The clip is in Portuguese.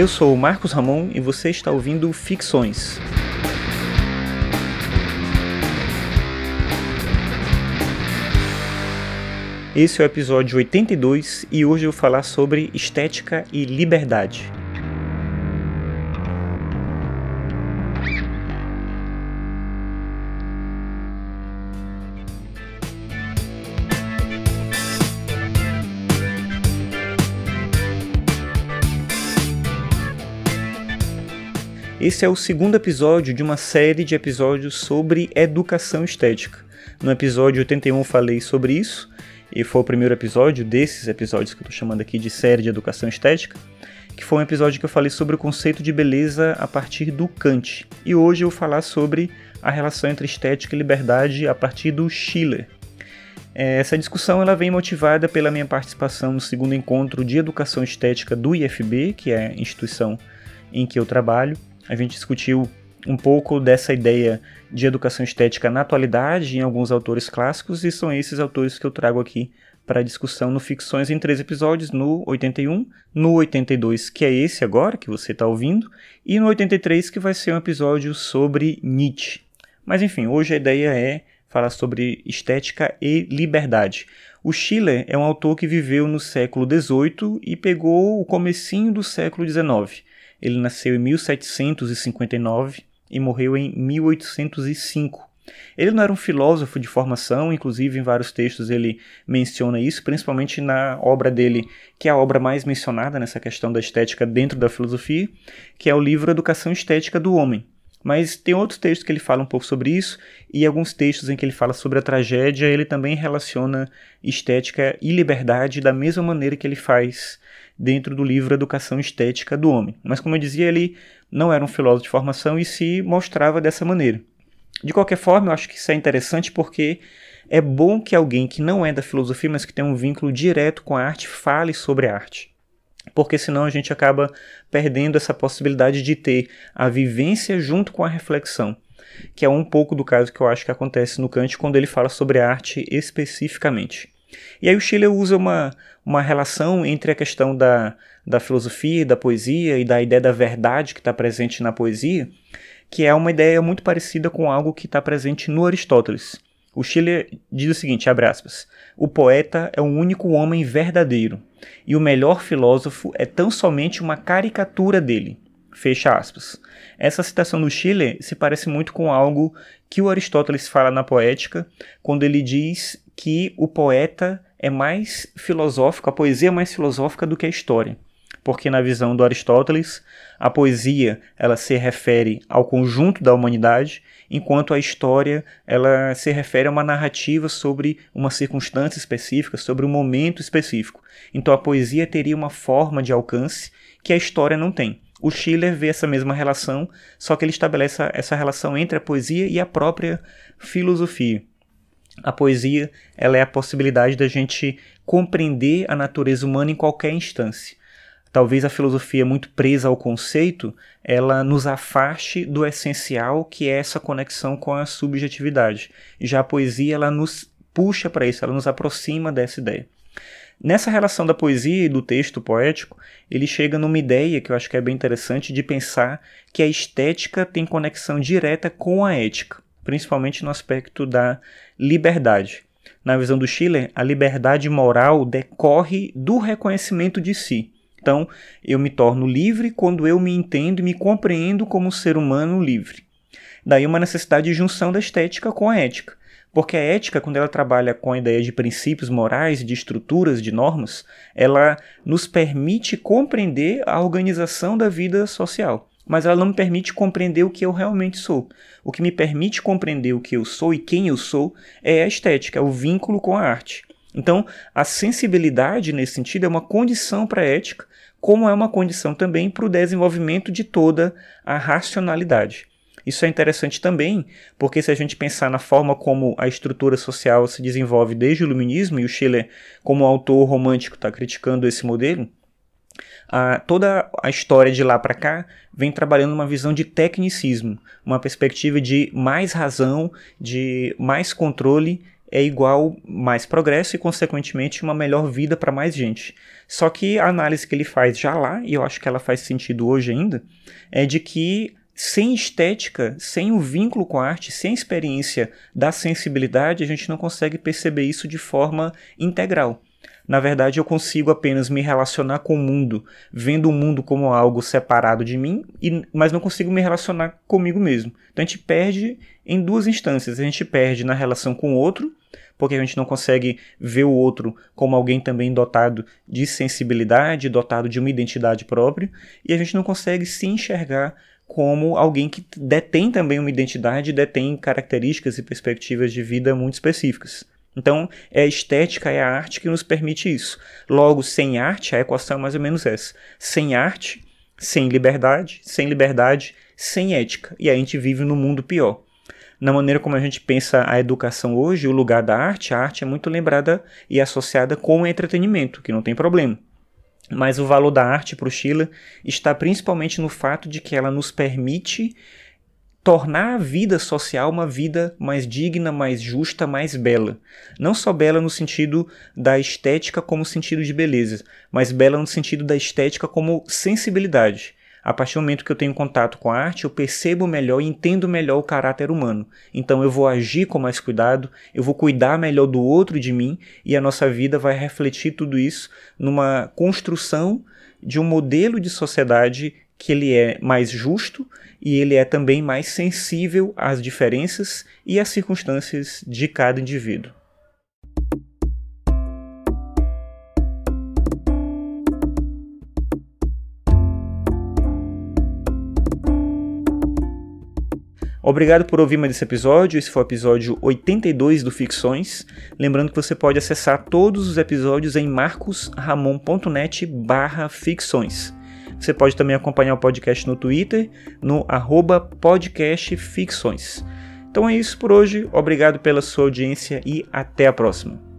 Eu sou o Marcos Ramon e você está ouvindo Ficções. Esse é o episódio 82 e hoje eu vou falar sobre estética e liberdade. Esse é o segundo episódio de uma série de episódios sobre educação estética. No episódio 81 eu falei sobre isso, e foi o primeiro episódio desses episódios que eu estou chamando aqui de série de educação estética, que foi um episódio que eu falei sobre o conceito de beleza a partir do Kant. E hoje eu vou falar sobre a relação entre estética e liberdade a partir do Schiller. É, essa discussão ela vem motivada pela minha participação no segundo encontro de educação estética do IFB, que é a instituição em que eu trabalho, a gente discutiu um pouco dessa ideia de educação estética na atualidade em alguns autores clássicos, e são esses autores que eu trago aqui para discussão no Ficções em três episódios, no 81, no 82, que é esse agora que você está ouvindo, e no 83, que vai ser um episódio sobre Nietzsche. Mas enfim, hoje a ideia é falar sobre estética e liberdade. O Schiller é um autor que viveu no século XVIII e pegou o comecinho do século XIX. Ele nasceu em 1759 e morreu em 1805. Ele não era um filósofo de formação, inclusive em vários textos ele menciona isso, principalmente na obra dele, que é a obra mais mencionada nessa questão da estética dentro da filosofia, que é o livro Educação Estética do Homem. Mas tem outros textos que ele fala um pouco sobre isso, e alguns textos em que ele fala sobre a tragédia, ele também relaciona estética e liberdade da mesma maneira que ele faz dentro do livro Educação Estética do Homem. Mas, como eu dizia, ele não era um filósofo de formação e se mostrava dessa maneira. De qualquer forma, eu acho que isso é interessante porque é bom que alguém que não é da filosofia, mas que tem um vínculo direto com a arte, fale sobre a arte. Porque senão a gente acaba perdendo essa possibilidade de ter a vivência junto com a reflexão, que é um pouco do caso que eu acho que acontece no Kant quando ele fala sobre a arte especificamente. E aí o Schiller usa uma, uma relação entre a questão da, da filosofia, da poesia e da ideia da verdade que está presente na poesia, que é uma ideia muito parecida com algo que está presente no Aristóteles. O Schiller diz o seguinte, abre aspas, o poeta é o único homem verdadeiro, e o melhor filósofo é tão somente uma caricatura dele. Fecha aspas. Essa citação do Schiller se parece muito com algo que o Aristóteles fala na Poética, quando ele diz que o poeta é mais filosófico, a poesia é mais filosófica do que a história. Porque na visão do Aristóteles, a poesia ela se refere ao conjunto da humanidade, enquanto a história ela se refere a uma narrativa sobre uma circunstância específica, sobre um momento específico. Então a poesia teria uma forma de alcance que a história não tem. O Schiller vê essa mesma relação, só que ele estabelece essa relação entre a poesia e a própria filosofia. A poesia ela é a possibilidade da gente compreender a natureza humana em qualquer instância. Talvez a filosofia muito presa ao conceito, ela nos afaste do essencial, que é essa conexão com a subjetividade. Já a poesia ela nos puxa para isso, ela nos aproxima dessa ideia. Nessa relação da poesia e do texto poético, ele chega numa ideia que eu acho que é bem interessante de pensar que a estética tem conexão direta com a ética, principalmente no aspecto da liberdade. Na visão do Schiller, a liberdade moral decorre do reconhecimento de si. Então, eu me torno livre quando eu me entendo e me compreendo como um ser humano livre. Daí uma necessidade de junção da estética com a ética. Porque a ética, quando ela trabalha com a ideia de princípios morais, de estruturas, de normas, ela nos permite compreender a organização da vida social. Mas ela não me permite compreender o que eu realmente sou. O que me permite compreender o que eu sou e quem eu sou é a estética, é o vínculo com a arte. Então, a sensibilidade nesse sentido é uma condição para a ética, como é uma condição também para o desenvolvimento de toda a racionalidade. Isso é interessante também, porque se a gente pensar na forma como a estrutura social se desenvolve desde o Iluminismo, e o Schiller, como autor romântico, está criticando esse modelo, a, toda a história de lá para cá vem trabalhando uma visão de tecnicismo, uma perspectiva de mais razão, de mais controle é igual mais progresso e, consequentemente, uma melhor vida para mais gente. Só que a análise que ele faz já lá, e eu acho que ela faz sentido hoje ainda, é de que sem estética, sem o vínculo com a arte, sem a experiência da sensibilidade, a gente não consegue perceber isso de forma integral. Na verdade, eu consigo apenas me relacionar com o mundo, vendo o mundo como algo separado de mim, e, mas não consigo me relacionar comigo mesmo. Então a gente perde em duas instâncias. A gente perde na relação com o outro, porque a gente não consegue ver o outro como alguém também dotado de sensibilidade, dotado de uma identidade própria, e a gente não consegue se enxergar como alguém que detém também uma identidade, detém características e perspectivas de vida muito específicas. Então, é a estética, é a arte que nos permite isso. Logo, sem arte, a equação é mais ou menos essa. Sem arte, sem liberdade, sem liberdade, sem ética. E a gente vive num mundo pior na maneira como a gente pensa a educação hoje, o lugar da arte, a arte é muito lembrada e associada com o entretenimento, que não tem problema. Mas o valor da arte para o Schiller está principalmente no fato de que ela nos permite tornar a vida social uma vida mais digna, mais justa, mais bela. Não só bela no sentido da estética como sentido de beleza, mas bela no sentido da estética como sensibilidade. A partir do momento que eu tenho contato com a arte, eu percebo melhor e entendo melhor o caráter humano. Então eu vou agir com mais cuidado, eu vou cuidar melhor do outro de mim e a nossa vida vai refletir tudo isso numa construção de um modelo de sociedade que ele é mais justo e ele é também mais sensível às diferenças e às circunstâncias de cada indivíduo. Obrigado por ouvir mais esse episódio. Esse foi o episódio 82 do Ficções. Lembrando que você pode acessar todos os episódios em marcosramon.net barra ficções. Você pode também acompanhar o podcast no Twitter, no podcastficções. Então é isso por hoje. Obrigado pela sua audiência e até a próxima.